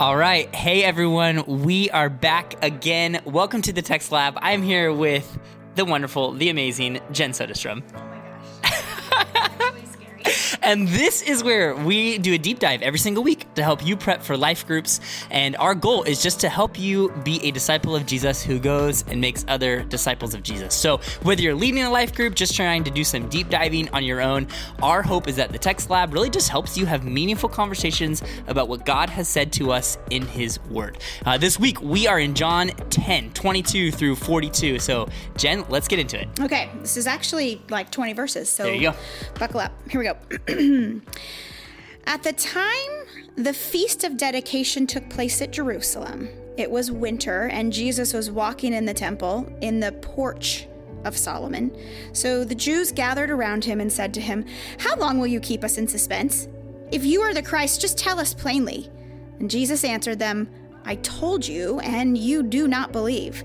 All right. Hey, everyone. We are back again. Welcome to the Text Lab. I'm here with the wonderful, the amazing Jen Soderstrom. And this is where we do a deep dive every single week to help you prep for life groups. And our goal is just to help you be a disciple of Jesus who goes and makes other disciples of Jesus. So, whether you're leading a life group, just trying to do some deep diving on your own, our hope is that the Text Lab really just helps you have meaningful conversations about what God has said to us in His Word. Uh, this week, we are in John 10, 22 through 42. So, Jen, let's get into it. Okay, this is actually like 20 verses, so There you go. buckle up. Here we go. At the time the feast of dedication took place at Jerusalem, it was winter, and Jesus was walking in the temple in the porch of Solomon. So the Jews gathered around him and said to him, How long will you keep us in suspense? If you are the Christ, just tell us plainly. And Jesus answered them, I told you, and you do not believe.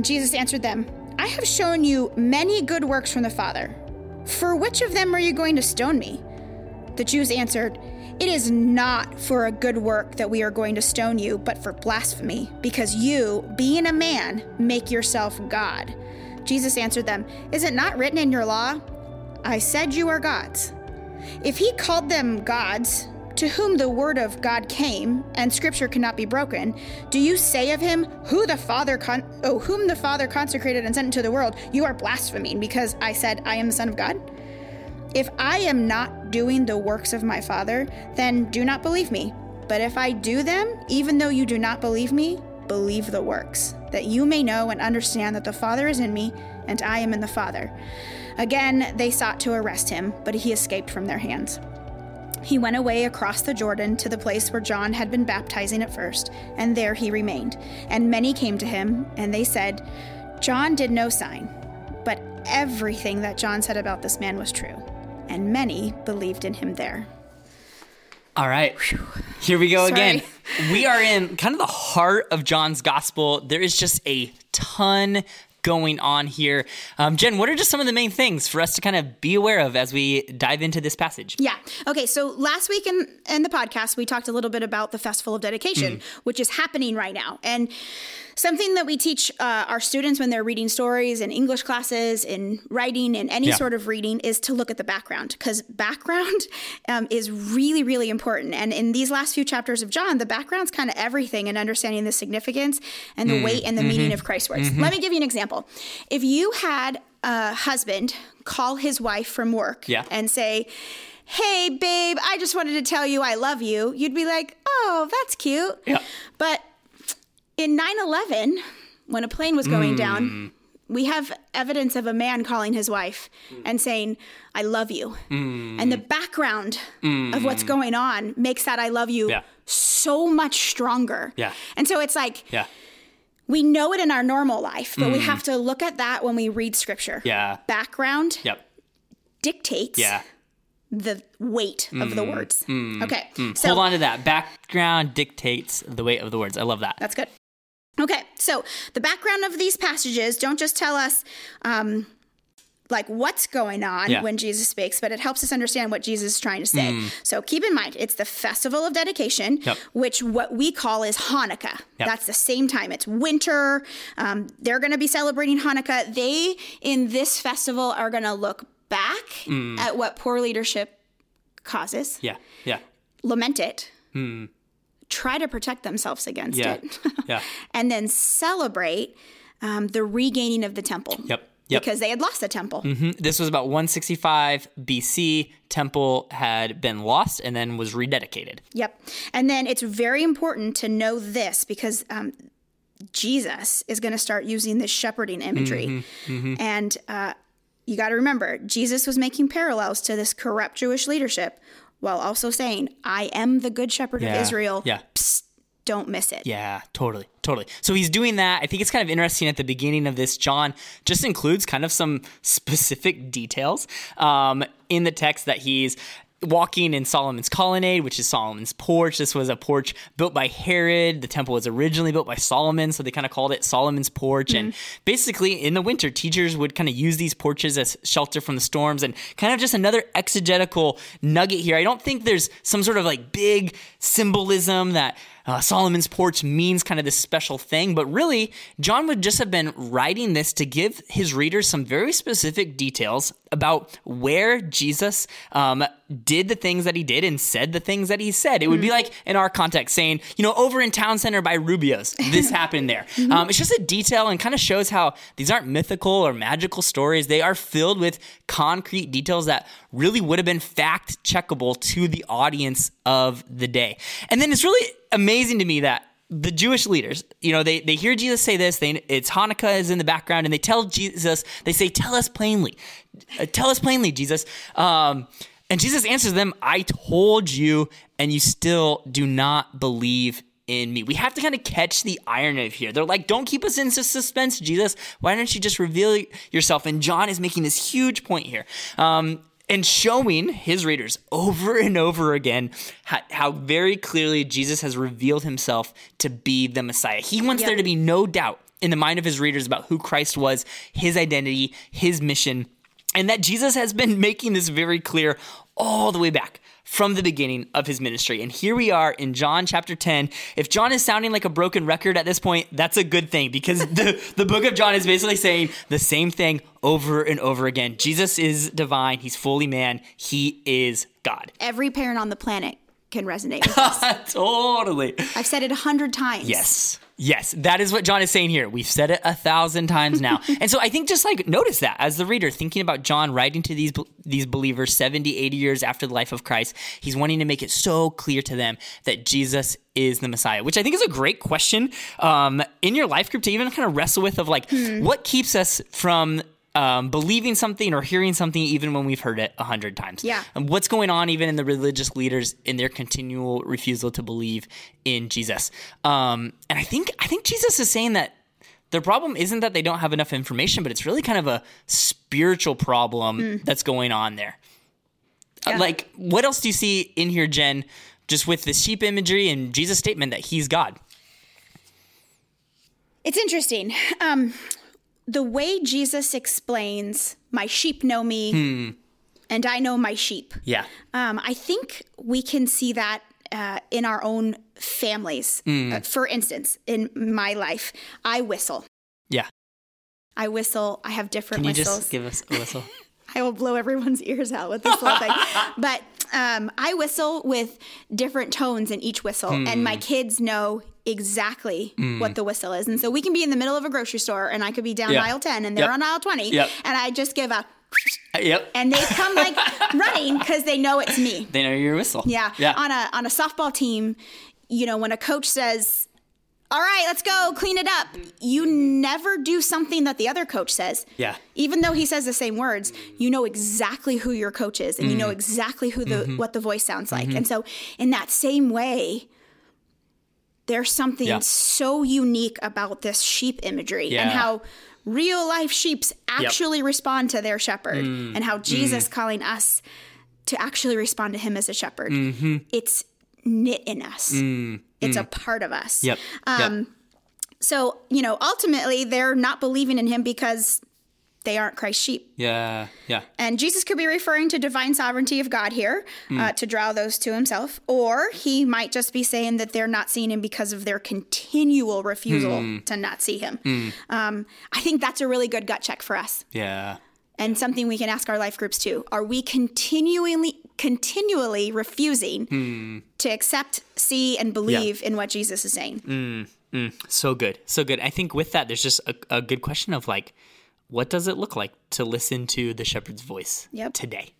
Jesus answered them, I have shown you many good works from the Father. For which of them are you going to stone me? The Jews answered, It is not for a good work that we are going to stone you, but for blasphemy, because you, being a man, make yourself God. Jesus answered them, Is it not written in your law? I said you are gods. If he called them gods, to whom the word of God came, and scripture cannot be broken, do you say of him, who the Father con- oh, whom the Father consecrated and sent into the world, you are blaspheming, because I said I am the Son of God? If I am not doing the works of my Father, then do not believe me. But if I do them, even though you do not believe me, believe the works, that you may know and understand that the Father is in me, and I am in the Father. Again, they sought to arrest him, but he escaped from their hands. He went away across the Jordan to the place where John had been baptizing at first, and there he remained. And many came to him, and they said, John did no sign, but everything that John said about this man was true. And many believed in him there. All right. Here we go Sorry. again. We are in kind of the heart of John's gospel. There is just a ton going on here. Um, Jen, what are just some of the main things for us to kind of be aware of as we dive into this passage? Yeah. Okay. So last week in, in the podcast, we talked a little bit about the Festival of Dedication, which is happening right now. And something that we teach uh, our students when they're reading stories in English classes, in writing, in any Yeah. sort of reading is to look at the background because background um, is really, really important. And in these last few chapters of John, the background's kind of everything and understanding the significance and the weight and the meaning of Christ's words. Let me give you an example. If you had a husband call his wife from work Yeah. and say, Hey, babe, I just wanted to tell you I love you, you'd be like, Oh, that's cute. Yeah. But in 9 11, when a plane was going down, mm. we have evidence of a man calling his wife mm. and saying, I love you. Mm. And the background of what's going on makes that I love you Yeah. so much stronger. Yeah. And so it's like, Yeah. we know it in our normal life, but we have to look at that when we read scripture. Yeah. Background Yep. dictates Yeah. the weight of the words. Okay. So Hold on to that. Background dictates the weight of the words. I love that. That's good. Okay, so the background of these passages don't just tell us um, like what's going on Yeah. when Jesus speaks, but it helps us understand what Jesus is trying to say. So keep in mind, it's the festival of dedication, Yep. which what we call is Hanukkah. Yep. That's the same time. It's winter. Um, they're going to be celebrating Hanukkah. They in this festival are going to look back at what poor leadership causes, Yeah. Yeah. lament it, try to protect themselves against Yeah. it. Yeah. and then celebrate um, the regaining of the temple. Yep. Yep. Because they had lost the temple. Mhm. This was about 165 BC. Temple had been lost and then was rededicated. Yep. And then it's very important to know this because um, Jesus is going to start using this shepherding imagery. And uh, you got to remember, Jesus was making parallels to this corrupt Jewish leadership while also saying, I am the good shepherd Yeah. of Israel. Yeah. Psst, don't miss it. Yeah, totally, totally. So he's doing that. I think it's kind of interesting at the beginning of this. John just includes kind of some specific details um, in the text that he's walking in Solomon's colonnade, which is Solomon's porch. This was a porch built by Herod. The temple was originally built by Solomon, so they kind of called it Solomon's porch. Mm-hmm. And basically, in the winter, teachers would kind of use these porches as shelter from the storms. And kind of just another exegetical nugget here. I don't think there's some sort of like big symbolism that uh, Solomon's porch means kind of this special thing, but really, John would just have been writing this to give his readers some very specific details about where Jesus um, did the things that he did and said the things that he said. It would mm-hmm. be like in our context saying, you know, over in Town Center by Rubio's, this happened there. Mm-hmm. Um, it's just a detail and kind of shows how these aren't mythical or magical stories. They are filled with concrete details that really would have been fact checkable to the audience of the day. And then it's really amazing to me that the Jewish leaders, you know, they, they hear Jesus say this. They, it's Hanukkah is in the background, and they tell Jesus, they say, "Tell us plainly, uh, tell us plainly, Jesus." Um, and Jesus answers them, "I told you, and you still do not believe in me." We have to kind of catch the irony here. They're like, "Don't keep us in suspense, Jesus. Why don't you just reveal yourself?" And John is making this huge point here. Um, and showing his readers over and over again how, how, very clearly Jesus has revealed himself to be the Messiah. He wants yep. there to be no doubt in the mind of his readers about who Christ was, his identity, his mission, and that Jesus has been making this very clear all the way back from the beginning of his ministry. And here we are in John chapter 10. If John is sounding like a broken record at this point, that's a good thing because the, the book of John is basically saying the same thing over and over again. Jesus is divine, he's fully man, he is God. Every parent on the planet can resonate totally. I've said it a hundred times. Yes. Yes, that is what John is saying here. We've said it a thousand times now. and so I think just like notice that as the reader thinking about John writing to these these believers 70, 80 years after the life of Christ, he's wanting to make it so clear to them that Jesus is the Messiah, which I think is a great question um, in your life group to even kind of wrestle with of like hmm. what keeps us from um, believing something or hearing something even when we've heard it a hundred times. Yeah. And what's going on even in the religious leaders in their continual refusal to believe in Jesus. Um, and I think I think Jesus is saying that their problem isn't that they don't have enough information, but it's really kind of a spiritual problem mm. that's going on there. Uh, yeah. Like, what else do you see in here, Jen, just with the sheep imagery and Jesus' statement that he's God? It's interesting. Um, the way Jesus explains, my sheep know me hmm. and I know my sheep. Yeah. Um, I think we can see that uh, in our own families. Mm. Uh, for instance, in my life, I whistle. Yeah. I whistle. I have different Can you whistles. just give us a whistle? I will blow everyone's ears out with this little thing. But um, I whistle with different tones in each whistle, mm. and my kids know exactly mm. what the whistle is. And so we can be in the middle of a grocery store, and I could be down yep. aisle 10, and they're yep. on aisle 20, yep. and I just give a Yep. And they come like running because they know it's me. They know your whistle. Yeah. yeah. On a on a softball team, you know, when a coach says, all right, let's go clean it up. You never do something that the other coach says. Yeah. Even though he says the same words, you know exactly who your coach is and mm. you know mm. exactly who the mm-hmm. what the voice sounds like. Mm-hmm. And so in that same way, there's something yeah. so unique about this sheep imagery yeah. and how real life sheeps actually yep. respond to their shepherd mm. and how Jesus mm. calling us to actually respond to him as a shepherd. Mm-hmm. It's knit in us. Mm. It's a mm. part of us. Yep. Um, yep. So, you know, ultimately they're not believing in him because they aren't Christ's sheep. Yeah, yeah. And Jesus could be referring to divine sovereignty of God here mm. uh, to draw those to himself, or he might just be saying that they're not seeing him because of their continual refusal mm. to not see him. Mm. Um, I think that's a really good gut check for us. Yeah. And something we can ask our life groups too. Are we continually continually refusing hmm. to accept, see, and believe yeah. in what Jesus is saying? Mm, mm. So good. So good. I think with that, there's just a, a good question of like, what does it look like to listen to the shepherd's voice yep. today?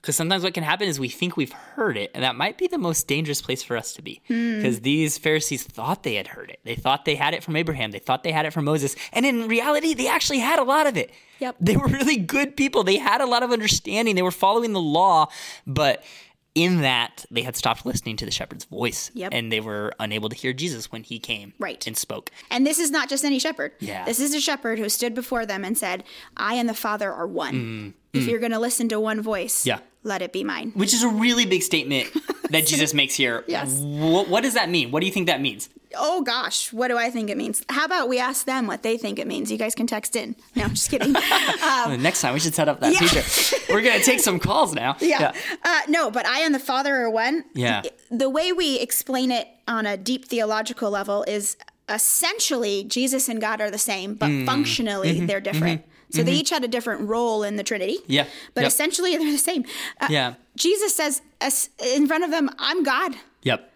Because sometimes what can happen is we think we've heard it, and that might be the most dangerous place for us to be. Because hmm. these Pharisees thought they had heard it. They thought they had it from Abraham. They thought they had it from Moses. And in reality, they actually had a lot of it. Yep. They were really good people. They had a lot of understanding. They were following the law, but in that they had stopped listening to the shepherd's voice Yep. and they were unable to hear Jesus when he came Right. and spoke. And this is not just any shepherd. Yeah. This is a shepherd who stood before them and said, I and the Father are one. If you're going to listen to one voice, Mm, Yeah. Let it be mine. Which is a really big statement that Jesus makes here. Yes. What, what does that mean? What do you think that means? Oh gosh, what do I think it means? How about we ask them what they think it means? You guys can text in. No, I'm just kidding. Well, next time we should set up that Um, yeah. feature. We're gonna take some calls now. yeah. Uh, no, but I and the Father are one. Yeah. The way we explain it on a deep theological level is essentially Jesus and God are the same, but Mm. functionally Mm-hmm. they're different. So they each had a different role in the Trinity. Yeah. But Yep. essentially they're the same. Uh, Yeah. Jesus says in front of them, I'm God. Yep.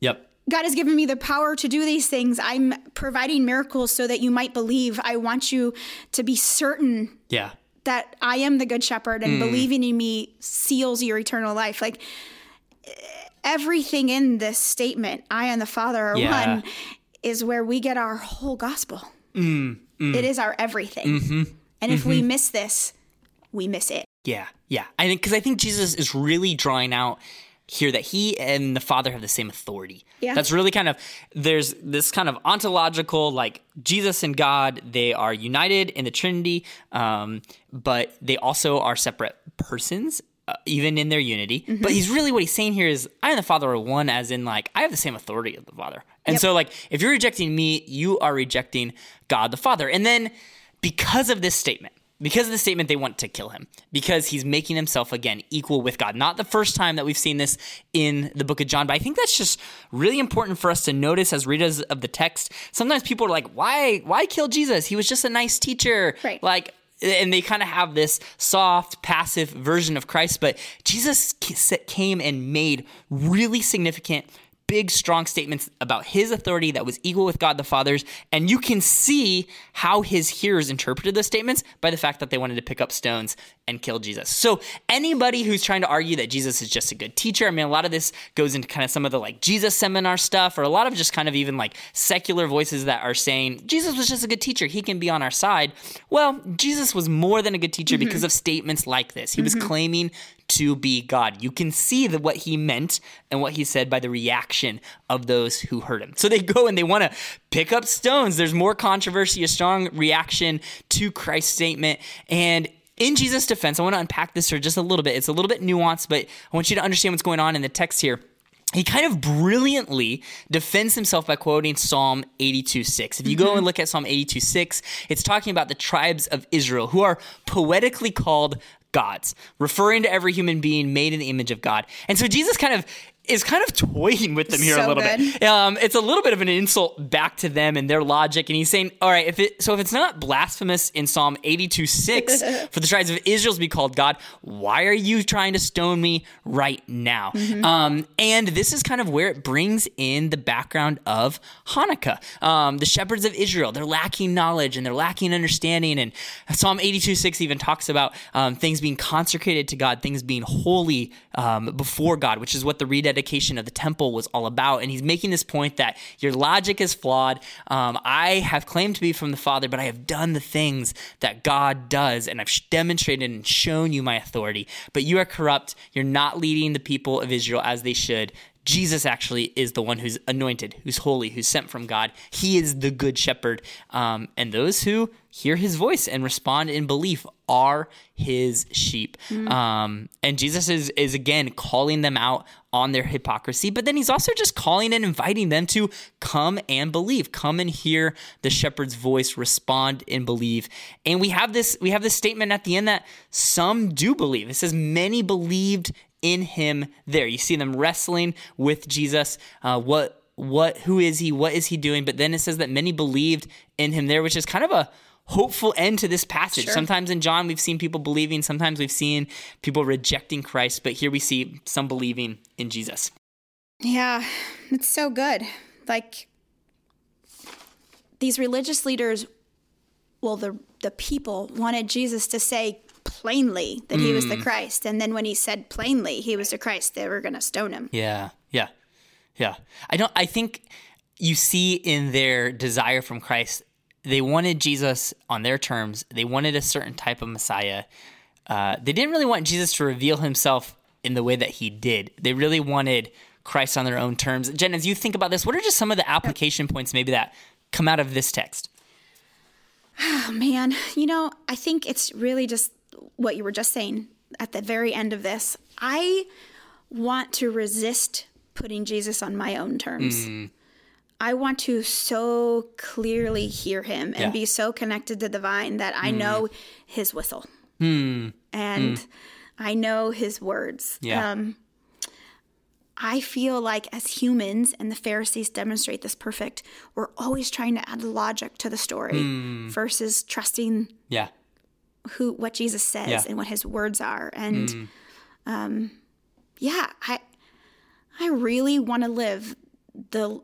Yep. God has given me the power to do these things. I'm providing miracles so that you might believe. I want you to be certain Yeah. that I am the good shepherd and believing in me seals your eternal life. Like everything in this statement, I and the Father are Yeah. one, is where we get our whole gospel. Hmm. It is our everything. Mm-hmm. And if we miss this, we miss it. Yeah, yeah. I think because I think Jesus is really drawing out here that he and the Father have the same authority. Yeah. That's really kind of there's this kind of ontological like Jesus and God they are united in the Trinity, um, but they also are separate persons. Uh, even in their unity, Mm-hmm. but he's really what he's saying here is I and the Father are one, as in like I have the same authority as the Father, and Yep. so like if you're rejecting me, you are rejecting God the Father, and then because of this statement, because of the statement, they want to kill him because he's making himself again equal with God. Not the first time that we've seen this in the book of John, but I think that's just really important for us to notice as readers of the text. Sometimes people are like, "Why? Why kill Jesus? He was just a nice teacher." Right. Like. And they kind of have this soft, passive version of Christ, but Jesus came and made really significant big, strong statements about his authority that was equal with God the Father's. And you can see how his hearers interpreted those statements by the fact that they wanted to pick up stones and kill Jesus. So, anybody who's trying to argue that Jesus is just a good teacher, I mean, a lot of this goes into kind of some of the like Jesus seminar stuff, or a lot of just kind of even like secular voices that are saying Jesus was just a good teacher. He can be on our side. Well, Jesus was more than a good teacher mm-hmm. because of statements like this. He was mm-hmm. claiming to be God. You can see what he meant and what he said by the reaction of those who heard him. So they go and they want to pick up stones. There's more controversy, a strong reaction to Christ's statement. And in Jesus' defense, I want to unpack this for just a little bit. It's a little bit nuanced, but I want you to understand what's going on in the text here he kind of brilliantly defends himself by quoting Psalm 82 6. If you go and mm-hmm. look at Psalm 82 6, it's talking about the tribes of Israel who are poetically called gods, referring to every human being made in the image of God. And so Jesus kind of is kind of toying with them here a little good. bit. Um, it's a little bit of an insult back to them and their logic. And he's saying, all right, if it so if it's not blasphemous in Psalm 82 6 for the tribes of Israel to be called God, why are you trying to stone me right now? Um, and this is kind of where it brings in the background of Hanukkah. Um, the shepherds of Israel, they're lacking knowledge and they're lacking understanding. And Psalm 82 6 even talks about um, things being consecrated to God, things being holy um, before God, which is what the rededication of the temple was all about. And he's making this point that your logic is flawed. Um, I have claimed to be from the Father, but I have done the things that God does, and I've demonstrated and shown you my authority. But you are corrupt. You're not leading the people of Israel as they should. Jesus actually is the one who's anointed, who's holy, who's sent from God. He is the good shepherd. Um, and those who hear his voice and respond in belief are his sheep. Um, and Jesus is, is again calling them out on their hypocrisy, but then he's also just calling and inviting them to come and believe, come and hear the shepherd's voice, respond and believe. And we have this, we have this statement at the end that some do believe. It says, many believed in him there. You see them wrestling with Jesus. Uh, what what who is he? What is he doing? But then it says that many believed in him there, which is kind of a hopeful end to this passage. Sure. Sometimes in John we've seen people believing, sometimes we've seen people rejecting Christ, but here we see some believing in Jesus. Yeah, it's so good. Like these religious leaders, well, the the people wanted Jesus to say plainly that he was the Christ, and then when he said plainly he was the Christ, they were going to stone him. Yeah, yeah, yeah. I don't. I think you see in their desire from Christ, they wanted Jesus on their terms. They wanted a certain type of Messiah. Uh, they didn't really want Jesus to reveal himself in the way that he did. They really wanted Christ on their own terms. Jen, as you think about this, what are just some of the application points maybe that come out of this text? Oh, man. You know, I think it's really just what you were just saying at the very end of this. I want to resist putting Jesus on my own terms. Mm. I want to so clearly hear him and Yeah. be so connected to the vine that I know his whistle Hmm. and I know his words. Yeah. Um, I feel like as humans, and the Pharisees demonstrate this perfect, we're always trying to add logic to the story Hmm. versus trusting Yeah. Who what Jesus says Yeah. and what his words are. And Mm. um, yeah, I I really want to live the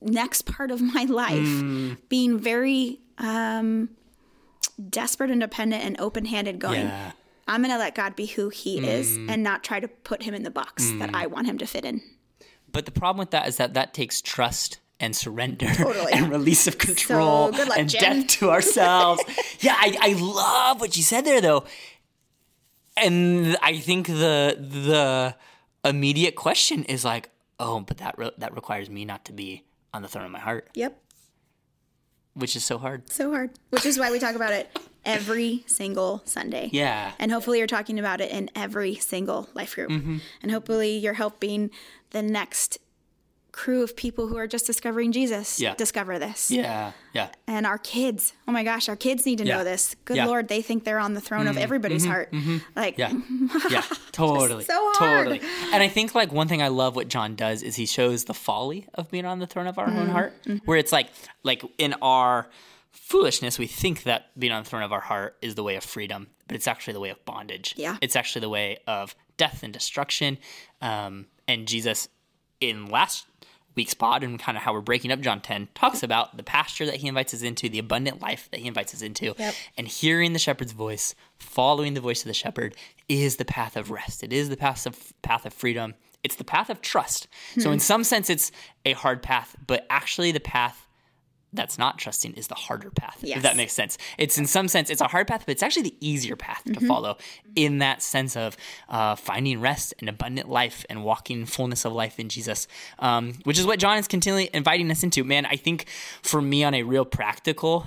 next part of my life Mm. being very um, desperate and dependent and open handed, going. Yeah. I'm going to let God be who he is Mm. and not try to put him in the box that I want him to fit in. But the problem with that is that that takes trust and surrender Totally. and release of control good luck, and Jen. death to ourselves. yeah, I, I love what you said there though. And I think the the immediate question is like, oh, but that re- that requires me not to be on the throne of my heart, Yep. which is so hard. So hard. Which is why we talk about it every single Sunday. Yeah. And hopefully you're talking about it in every single life group. Mm-hmm. And hopefully you're helping the next crew of people who are just discovering Jesus Yeah. discover this. Yeah. Yeah. And our kids, oh my gosh, our kids need to Yeah. know this. Good Yeah. Mm-hmm. Lord, they think they're on the throne of everybody's heart. Like, Yeah. Yeah. Totally. so hard. Totally. And I think like one thing I love what John does is he shows the folly of being on the throne of our Mm-hmm. own heart. Where it's like like in our foolishness we think that being on the throne of our heart is the way of freedom, but it's actually the way of bondage. Yeah. It's actually the way of death and destruction. Um, and Jesus in last week's pod and kind of how we're breaking up John 10 talks about the pasture that he invites us into, the abundant life that he invites us into. Yep. And hearing the shepherd's voice, following the voice of the shepherd is the path of rest. It is the path of path of freedom. It's the path of trust. So hmm. in some sense it's a hard path, but actually the path that's not trusting is the harder path. If that makes sense. It's in some sense it's a hard path, but it's actually the easier path to follow in that sense of uh, finding rest and abundant life and walking in fullness of life in Jesus, um, which is what John is continually inviting us into. Man, I think for me on a real practical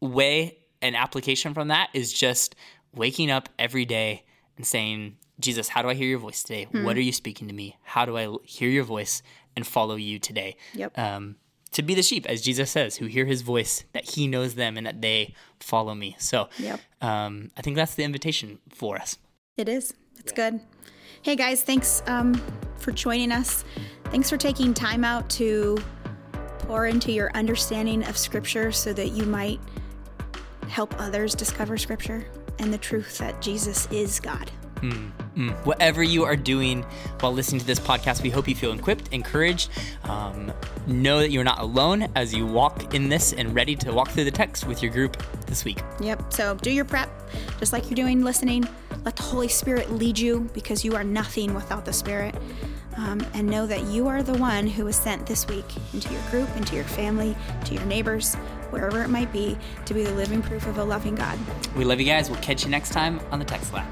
way, an application from that is just waking up every day and saying, Jesus, how do I hear your voice today? What are you speaking to me? How do i hear your voice and follow you today? Yep. Um, to be the sheep, as Jesus says, who hear his voice, that he knows them and that they follow me. So Yep. um, I think that's the invitation for us. It is. It's good. Hey guys, thanks um, for joining us. Thanks for taking time out to pour into your understanding of Scripture so that you might help others discover Scripture and the truth that Jesus is God. Whatever you are doing while listening to this podcast, we hope you feel equipped, encouraged. Um, know that you're not alone as you walk in this and ready to walk through the text with your group this week. Yep. So do your prep, just like you're doing listening. Let the Holy Spirit lead you because you are nothing without the Spirit. Um, and know that you are the one who was sent this week into your group, into your family, to your neighbors, wherever it might be, to be the living proof of a loving God. We love you guys. We'll catch you next time on the Text Lab.